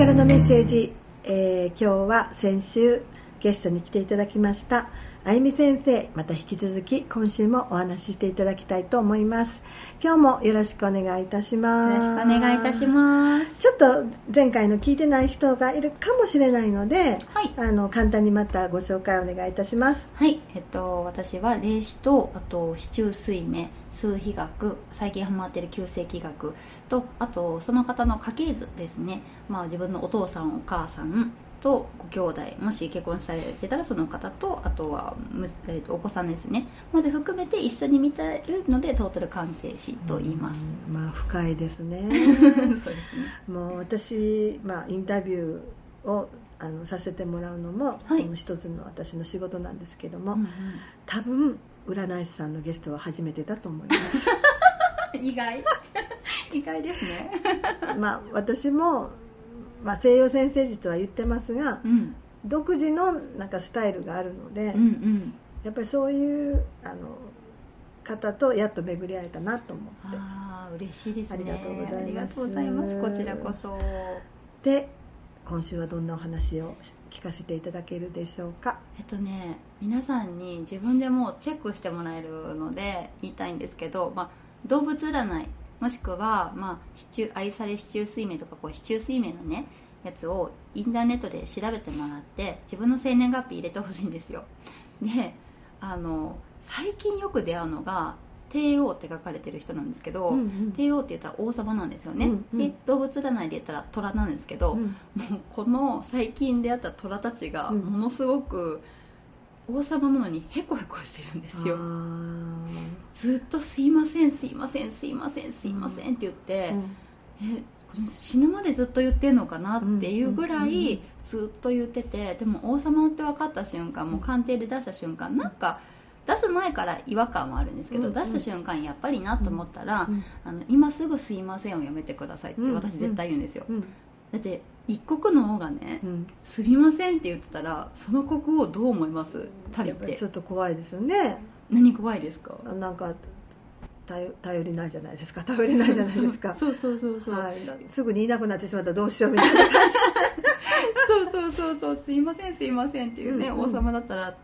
からのメッセージ、えー今日は先週ゲストに来ていただきましたあゆみ先生また引き続き今週もお話ししていただきたいと思います。今日もよろしくお願いいたしよます。ろしくお願いいたします。ちょっと前回の聞いてない人がいるかもしれないので、はい。あの簡単にまたご紹介お願いいたします。はい、えっと、私は霊視と、あと、市中水明、数比学、最近ハマっている旧世紀学と、あと、その方の家系図ですね。まあ、自分のお父さん、お母さんとご兄弟、もし結婚されてたらその方と、あとは、お子さんですね。まで含めて一緒に見てるので、トータル関係士と言います。うんまあ深いですね そうですね。もう私、まあ、インタビューをあのさせてもらうのも、はいその一つの私の仕事なんですけども、うんうん多分占い師さんのゲストは初めてだと思います 意外 意外ですね。まあ私も、まあ、西洋先生術は言ってますが、うん。独自のなんかスタイルがあるので、うんうん。やっぱりそういうあの方とやっと巡り会えたなと思って。ああ嬉しいですね。ありがとうございます。ありがとうございます。こちらこそ。で今週はどんなお話を聞かせていただけるでしょうか？えっとね皆さんに自分でもチェックしてもらえるので言いたいんですけど、まあ、動物占いもしくは、まあ、市中愛され市中水明とかこう市中水明のねやつをインターネットで調べてもらって自分の生年月日入れてほしいんですよ。であの最近よく出会うのが帝王って書かれてる人なんですけど、うんうん。帝王って言ったら王様なんですよね、うんうん。で動物占いで言ったら虎なんですけど、うん。もうこの最近出会った虎たちがうん。ものすごく王様なのにヘコヘコしてるんですよ、ずっと「すいませんすいませんすいませんすいません」って言って、うん。え死ぬまでずっと言ってんのかなっていうぐらうんうんうん。いずっと言っててでも王様って分かった瞬間もう鑑定で出した瞬間なんか出す前から違和感はあるんですけど、うんうん。出した瞬間やっぱりなと思ったら、うんあの今すぐ「すいません」をやめてくださいって私絶対言うんですよ、うんだって一国の王がね、うん。すみませんって言ってたらその国王どう思います？旅って。ちょっと怖いですよね。何怖いですか？なんか頼頼りないじゃないですか。頼りないじゃないですか。そうそうそうそう、はい、すぐにいなくなってしまったらどうしようみたいな。そうそうそうそう。すいませんすいませんっていうね、うんうん。王様だったら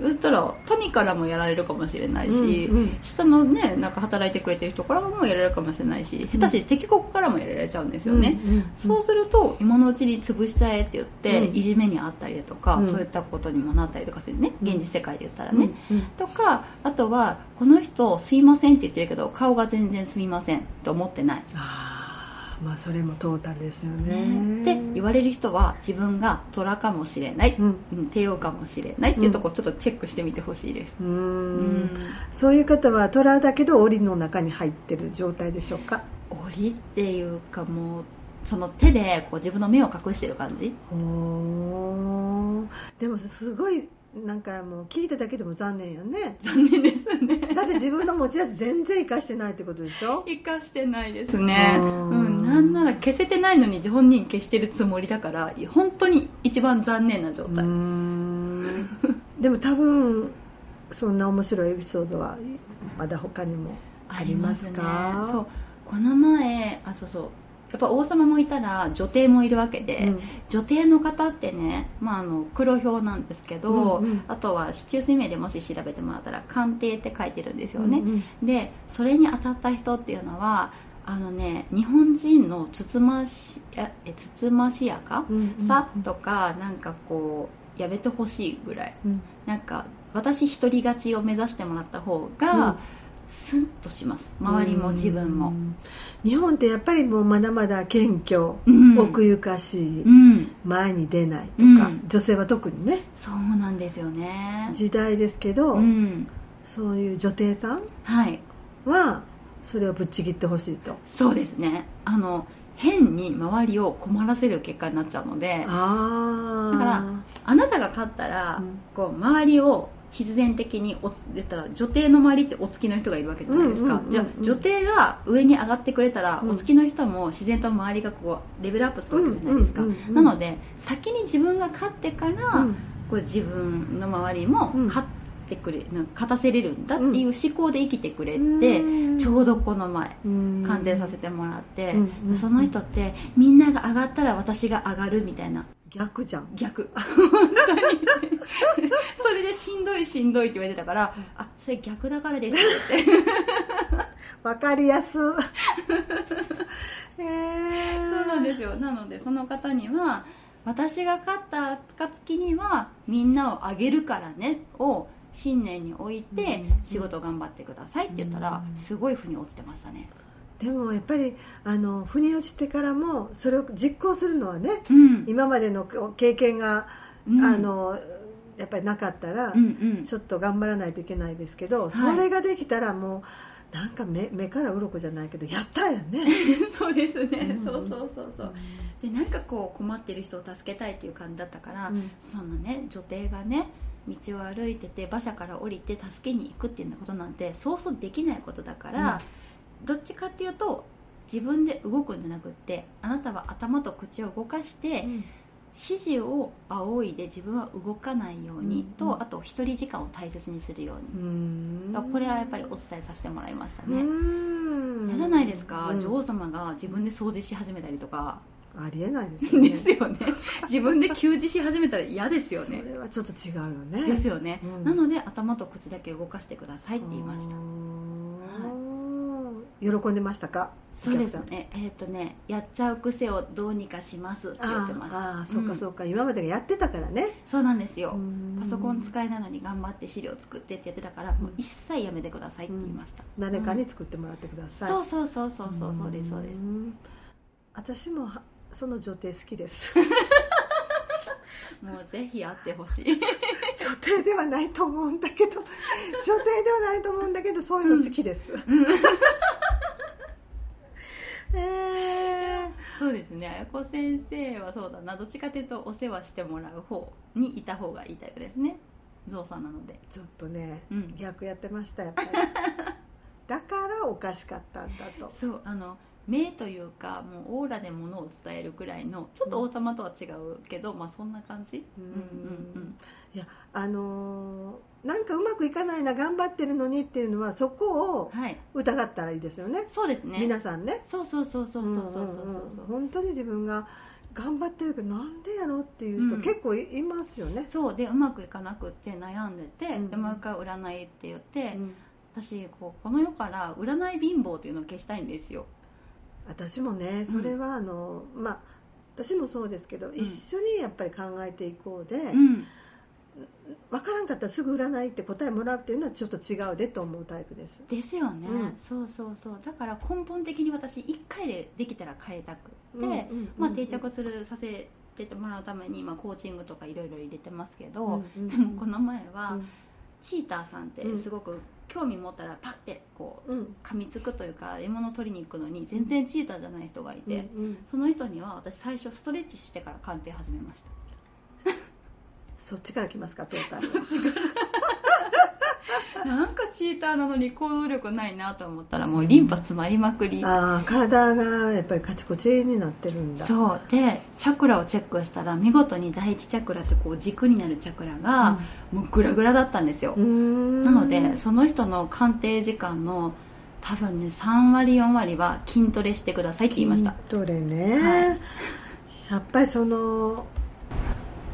そしたら民からもやられるかもしれないし、うんうん。下のねなんか働いてくれてる人からもやられるかもしれないし下手し敵国からもやられちゃうんですよね、うんうんうん。そうすると今のうちに潰しちゃえって言って、うん。いじめにあったりだとか、うん。そういったことにもなったりとかするね。うん。現実世界で言ったらね、うんうん。とかあとはこの人すいませんって言ってるけど顔が全然すみませんって思ってない。あーまあそれもトータルですよね。って言われる人は自分が虎かもしれない、うん。うん帝王かもしれないっていうところをちょっとチェックしてみてほしいです、うん。ん。そういう方は虎だけど檻の中に入ってる状態でしょうか？檻っていうかもうその手でこう自分の目を隠してる感じ。おー。でもすごいなんかもう聞いただけでも残念やね。残念ですね。だって自分の持ち味全然生かしてないってことでしょ？生かしてないですね。ううん。んなんなら消せてないのに本人消してるつもりだから本当に一番残念な状態、ん。でも多分そんな面白いエピソードはまだ他にもありますか？そう。この前あそうそうやっぱ王様もいたら女帝もいるわけで、うん。女帝の方ってね、まあ、あの黒表なんですけど、うんうんあとは市中水明でもし調べてもらったら鑑定って書いてるんですよね、うんでそれに当たった人っていうのはあのね日本人のつつましやえつつましやかうんうんさとかなんかこうやめてほしいぐらい。うん。なんか私一人勝ちを目指してもらった方うん。がスンとします。周りも自分も。うん日本ってやっぱりもうまだまだ謙虚、うん。奥ゆかしい、うん。前に出ないとか、うん。女性は特にね。そうなんですよね。時代ですけど、うん。そういう女帝さんはい。はそれをぶっちぎってほしいと。そうですね。あの変に周りを困らせる結果になっちゃうので。ああだからあなたが勝ったら、うん。こう周りを必然的におつ言ったら女帝の周りってお付きの人がいるわけじゃないですか、じゃあ女帝が上に上がってくれたら、うん。お付きの人も自然と周りがこうレベルアップするわけじゃないですか、なので先に自分が勝ってから、うん。こう自分の周りもうん勝ってってくれなんか勝たせれるんだっていう思考で生きてくれって、うん。ちょうどこの前うん。鑑定させてもらって、うんうん。その人ってみんなが上がったら私が上がるみたいな逆じゃん。逆。それでしんどいしんどいって言われてたから、あそれ逆だからですって。わかりやす。へえそうなんですよ。なのでその方には私が勝った暁にはみんなをあげるからねを信念に置いてうん仕事頑張ってくださいって言ったらうん。すごい腑に落ちてましたねでもやっぱりあの腑に落ちてからもそれを実行するのはね、うん。今までの経験が、うん。あのやっぱりなかったら、うんうん。ちょっと頑張らないといけないですけど、い。それができたらもうなんか目目から鱗じゃないけどやったんやね。そうですね、うん。そうそうそうそう。でなんかこう困ってる人を助けたいっていう感じだったから、うん。そのね女帝がね道を歩いてて馬車から降りて助けに行くっていうことなんてそうそうできないことだから、どっちかっていうと自分で動くんじゃなくってあなたは頭と口を動かして、うん。指示を仰いで自分は動かないように、うんとあと一人時間を大切にするよううに、ん。だからこれはやっぱりお伝えさせてもらいましたね、うん。嫌じゃないですか、うん。女王様が自分で掃除し始めたりとか、ありえないですよね。ですよね。自分で給仕し始めたら嫌ですよね。それはちょっと違うよね。ですよね、うん。なので頭と口だけ動かしてくださいって言いました。あー喜んでましたか？そうですね。えっ、とねやっちゃう癖をどうにかしますって言あってましたーあーそうかそうか、か、今までやってたからね。そうなんですよ。うん。パソコン使いなのに頑張って資料作ってってやってたからもう一切やめてくださいって言いました、誰かにうん作ってもらってください、そうそうそうそうそう。そうですそうです。ん私もはその女帝好きです。もうぜひ会ってほしい。女帝ではないと思うんだけど。女帝ではないと思うんだけどそういうの好きです、えそうですね。綾子先生はそうだな。どっちかというとお世話してもらう方にいた方がいいタイプですね。ゾウさんなので。ーちょっとね、うん。逆やってましたやっぱり。だからおかしかったんだと。そうあの目というかもうオーラでものを伝えるくらいのちょっと王様とは違うけど、まあそんな感じ？うん。うんうんいやあのーなんかうまくいかないな頑張ってるのにっていうのはそこをはい。疑ったらいいですよね。そうですね。皆さんね。そうそうそうそうそうそうそうそう。うんうんうん。本当に自分が頑張ってるけどなんでやろっていう人、うん。結構いいますよね、そう。でうまくいかなくって悩んでて、うんでもう一回占いって言って、うん。私こうこの世から占い貧乏っていうのを消したいんですよ私もねそれはあの、まあ私もそうですけど、一緒にやっぱり考えていこうで、うん。分からんかったらすぐ占いって答えもらうっていうのはちょっと違うでと思うタイプです。ですよね、うん。そうそうそう。だから根本的に私1回でできたら変えたくって、うんうんうんまあ、定着するさせてもらうために、まあ、コーチングとかいろいろ入れてますけど、うんうん。でもこの前は、うんチーターさんってすごく興味持ったらパッてこううん。噛みつくというか獲物を取りに行くのに全然チーターじゃない人がいて、うんうん。その人には私最初ストレッチしてから鑑定始めました。そっちから来ますかトータル なんかチーターなのに行動力ないなと思ったらもうリンパ詰まりまくり。ああ体がやっぱりカチコチになってるんだ。そう。でチャクラをチェックしたら見事に第一チャクラってこう軸になるチャクラがもうグラグラだったんですよ、うーん。なのでその人の鑑定時間の多分ね3割4割は筋トレしてくださいって言いました。筋トレね、はい。やっぱりその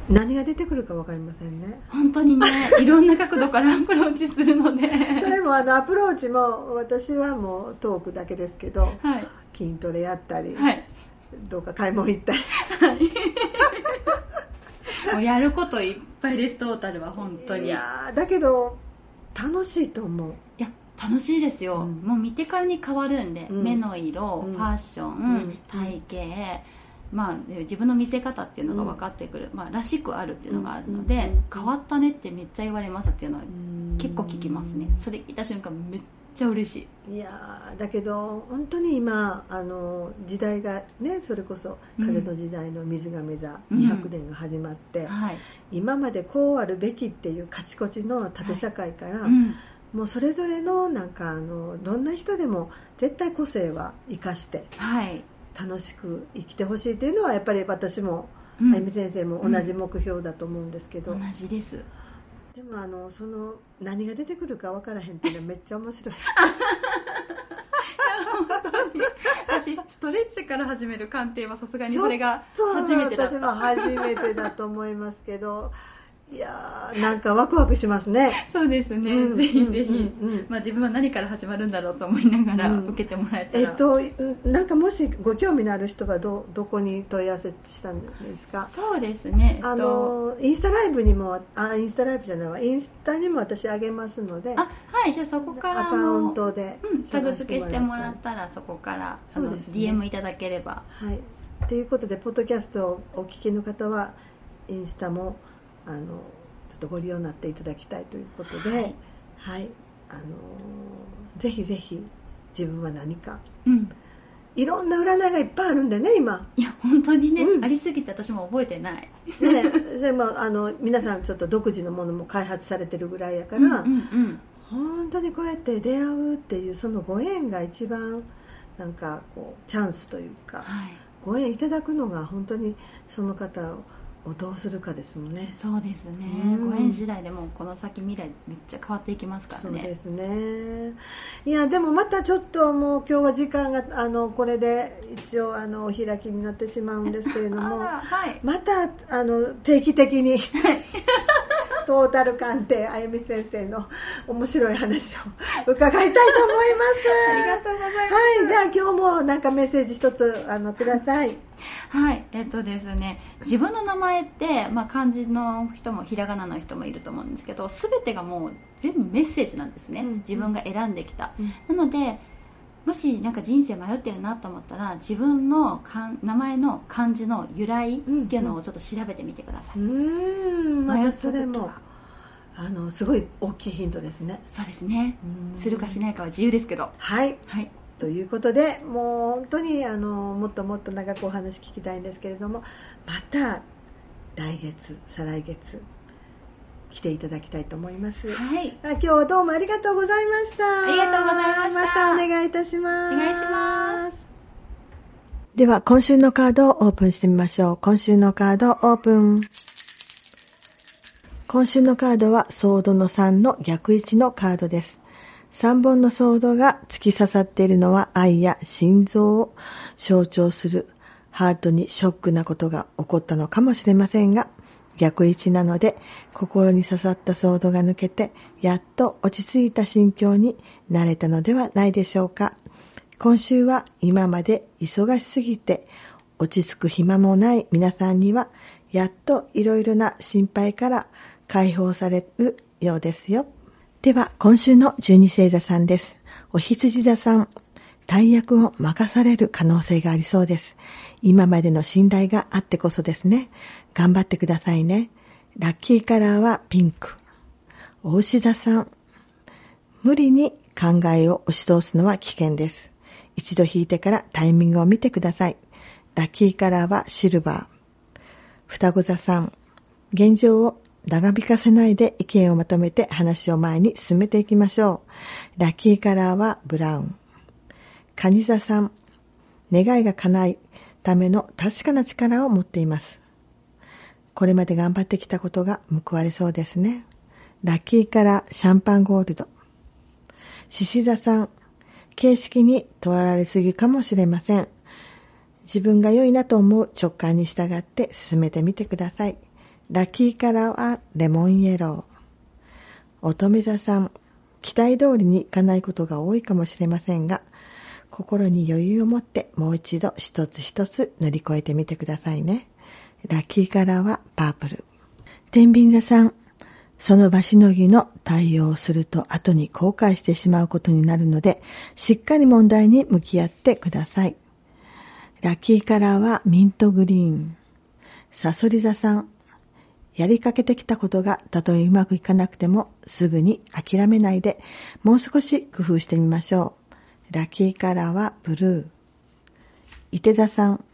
何が出てくるか分かりませんね。本当にね いろんな角度からアプローチするので。それもあのアプローチも私はもうトークだけですけどはい。筋トレやったり、はい。どうか買い物行ったり。もうやることいっぱいですトータルは本当に。いやーだけど楽しいと思う。いや楽しいですよ、うん。もう見てからに変わるんで、うん。目の色、うん。ファッション、うん。体型、まあ、ね自分の見せ方っていうのが分かってくる、まあ、らしくあるっていうのがあるので、うんうん変わったねってめっちゃ言われますっていうのは結構聞きますね。それ聞いた瞬間めっちゃ嬉しい。いやーだけど本当に今あの時代がねそれこそ風の時代の水亀座うん。200年が始まって、はい、今までこうあるべきっていうカチコチの縦社会から、うん。もうそれぞれのなんかあのどんな人でも絶対個性は生かしてはい楽しく生きてほしいっていうのはやっぱり私も、うん。あゆみ先生も同じ目標だと思うんですけど、同じです。でもあのその何が出てくるか分からへんっていうのめっちゃ面白い。私ストレッチから始める鑑定はさすがにそれが初めてだっ私も初めてだと思いますけどいやーなんかワクワクしますね。そうですね、うんぜひぜひ、うんうんまあ、自分は何から始まるんだろうと思いながらうん。受けてもらえたら、えっとなんかもしご興味のある人はどどこに問い合わせしたんですか？そうですね、えっと、あのインスタライブにもあインスタライブじゃないわ。インスタにも私あげますので。あはいじゃあそこからアカウントでうん、タグ付けしてもら探ったらそこからそうですね。DM いただければ。はい。ということでポッドキャストをお聞きの方はインスタもあのちょっとご利用になっていただきたいということで、はい。はい。あのぜひぜひ自分は何かうん。いろんな占いがいっぱいあるんでね今。いや本当にね、うん。ありすぎて私も覚えてない。ねでもあの皆さんちょっと独自のものも開発されてるぐらいやから、うんうんうん。本当にこうやって出会うっていうそのご縁が一番なんかこうチャンスというかはい。ご縁いただくのが本当にその方をどうするかですもんね。そうですね、うん。ご縁次第でもうこの先未来めっちゃ変わっていきますからね。そうですね。いやでもまたちょっともう今日は時間があのこれで一応あのお開きになってしまうんですけれども はい。またあの定期的に トータル鑑定あゆみ先生の面白い話を伺いたいと思います。ありがとうございます。はいでは今日もなんかメッセージ一つあのください。はい、えっとですね、自分の名前って、まあ、漢字の人もひらがなの人もいると思うんですけど、すべてがもう全部メッセージなんですね、うん。自分が選んできた。うん。なので、もしなんか人生迷ってるなと思ったら、自分のかん名前の漢字の由来っていうのをちょっと調べてみてください。うーん。また迷った時それもは。あのすごい大きいヒントですね。そうですね。う。ん。するかしないかは自由ですけど。はい。はい。ということでもう本当にあのもっともっと長くお話聞きたいんですけれどもまた来月再来月来ていただきたいと思います、はい。あ今日はどうもありがとうございました。ありがとうございました。またお願いいたします。お願いします。では今週のカードをオープンしてみましょう。今週のカードオープン。今週のカードはソードの3の逆位置のカードです3本のソードが突き刺さっているのは愛や心臓を象徴するハートにショックなことが起こったのかもしれませんが逆位置なので心に刺さったソードが抜けてやっと落ち着いた心境になれたのではないでしょうか今週は今まで忙しすぎて落ち着く暇もない皆さんにはやっといろいろな心配から解放されるようですよ。では今週の十二星座さんです。お羊座さん、大役を任される可能性がありそうです。今までの信頼があってこそですね。頑張ってくださいね。ラッキーカラーはピンク。お牛座さん、無理に考えを押し通すのは危険です。一度引いてからタイミングを見てください。ラッキーカラーはシルバー。双子座さん、現状を長引かせないで意見をまとめて話を前に進めていきましょう。ラッキーカラーはブラウン。カニ座さん、願いが叶いための確かな力を持っています。これまで頑張ってきたことが報われそうですね。ラッキーカラーシャンパンゴールド。獅子座さん、形式にとられすぎかもしれません。自分が良いなと思う直感に従って進めてみてください。ラッキーカラーはレモンイエロー。乙女座さん、期待通りにいかないことが多いかもしれませんが、心に余裕を持ってもう一度一つ一つ乗り越えてみてくださいね。ラッキーカラーはパープル。天秤座さん、その場しのぎの対応をすると後に後悔してしまうことになるので、しっかり問題に向き合ってください。ラッキーカラーはミントグリーン。サソリ座さん、やりかけてきたことがたとえうまくいかなくてもすぐに諦めないでもう少し工夫してみましょう。ラッキーカラーはブルー。伊手座さん、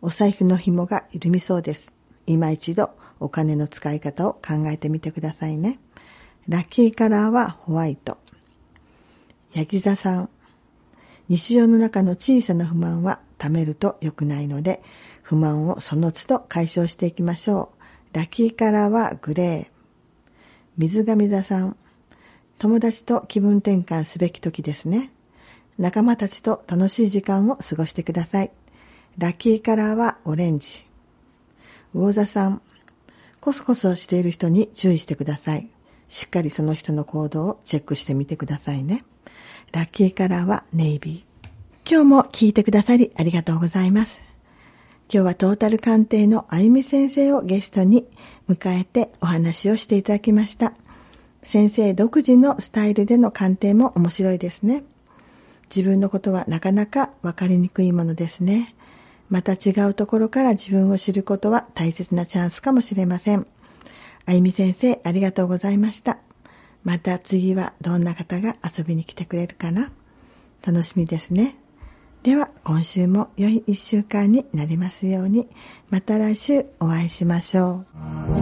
お財布の紐が緩みそうです。今一度お金の使い方を考えてみてくださいね。ラッキーカラーはホワイト。ヤギ座さん、日常の中の小さな不満は貯めると良くないので、不満をその都度解消していきましょう。ラッキーカラーはグレー。水上座さん。友達と気分転換すべき時ですね。仲間たちと楽しい時間を過ごしてください。ラッキーカラーはオレンジ。魚座さん。コソコソしている人に注意してください。しっかりその人の行動をチェックしてみてくださいね。ラッキーカラーはネイビー。今日も聞いてくださりありがとうございます。今日はトータル鑑定のあゆみ先生をゲストに迎えてお話をしていただきました。先生独自のスタイルでの鑑定も面白いですね。自分のことはなかなかわかりにくいものですね。また違うところから自分を知ることは大切なチャンスかもしれません。あゆみ先生、ありがとうございました。また次はどんな方が遊びに来てくれるかな楽しみですね。では、今週も良い1週間になりますように、また来週お会いしましょう。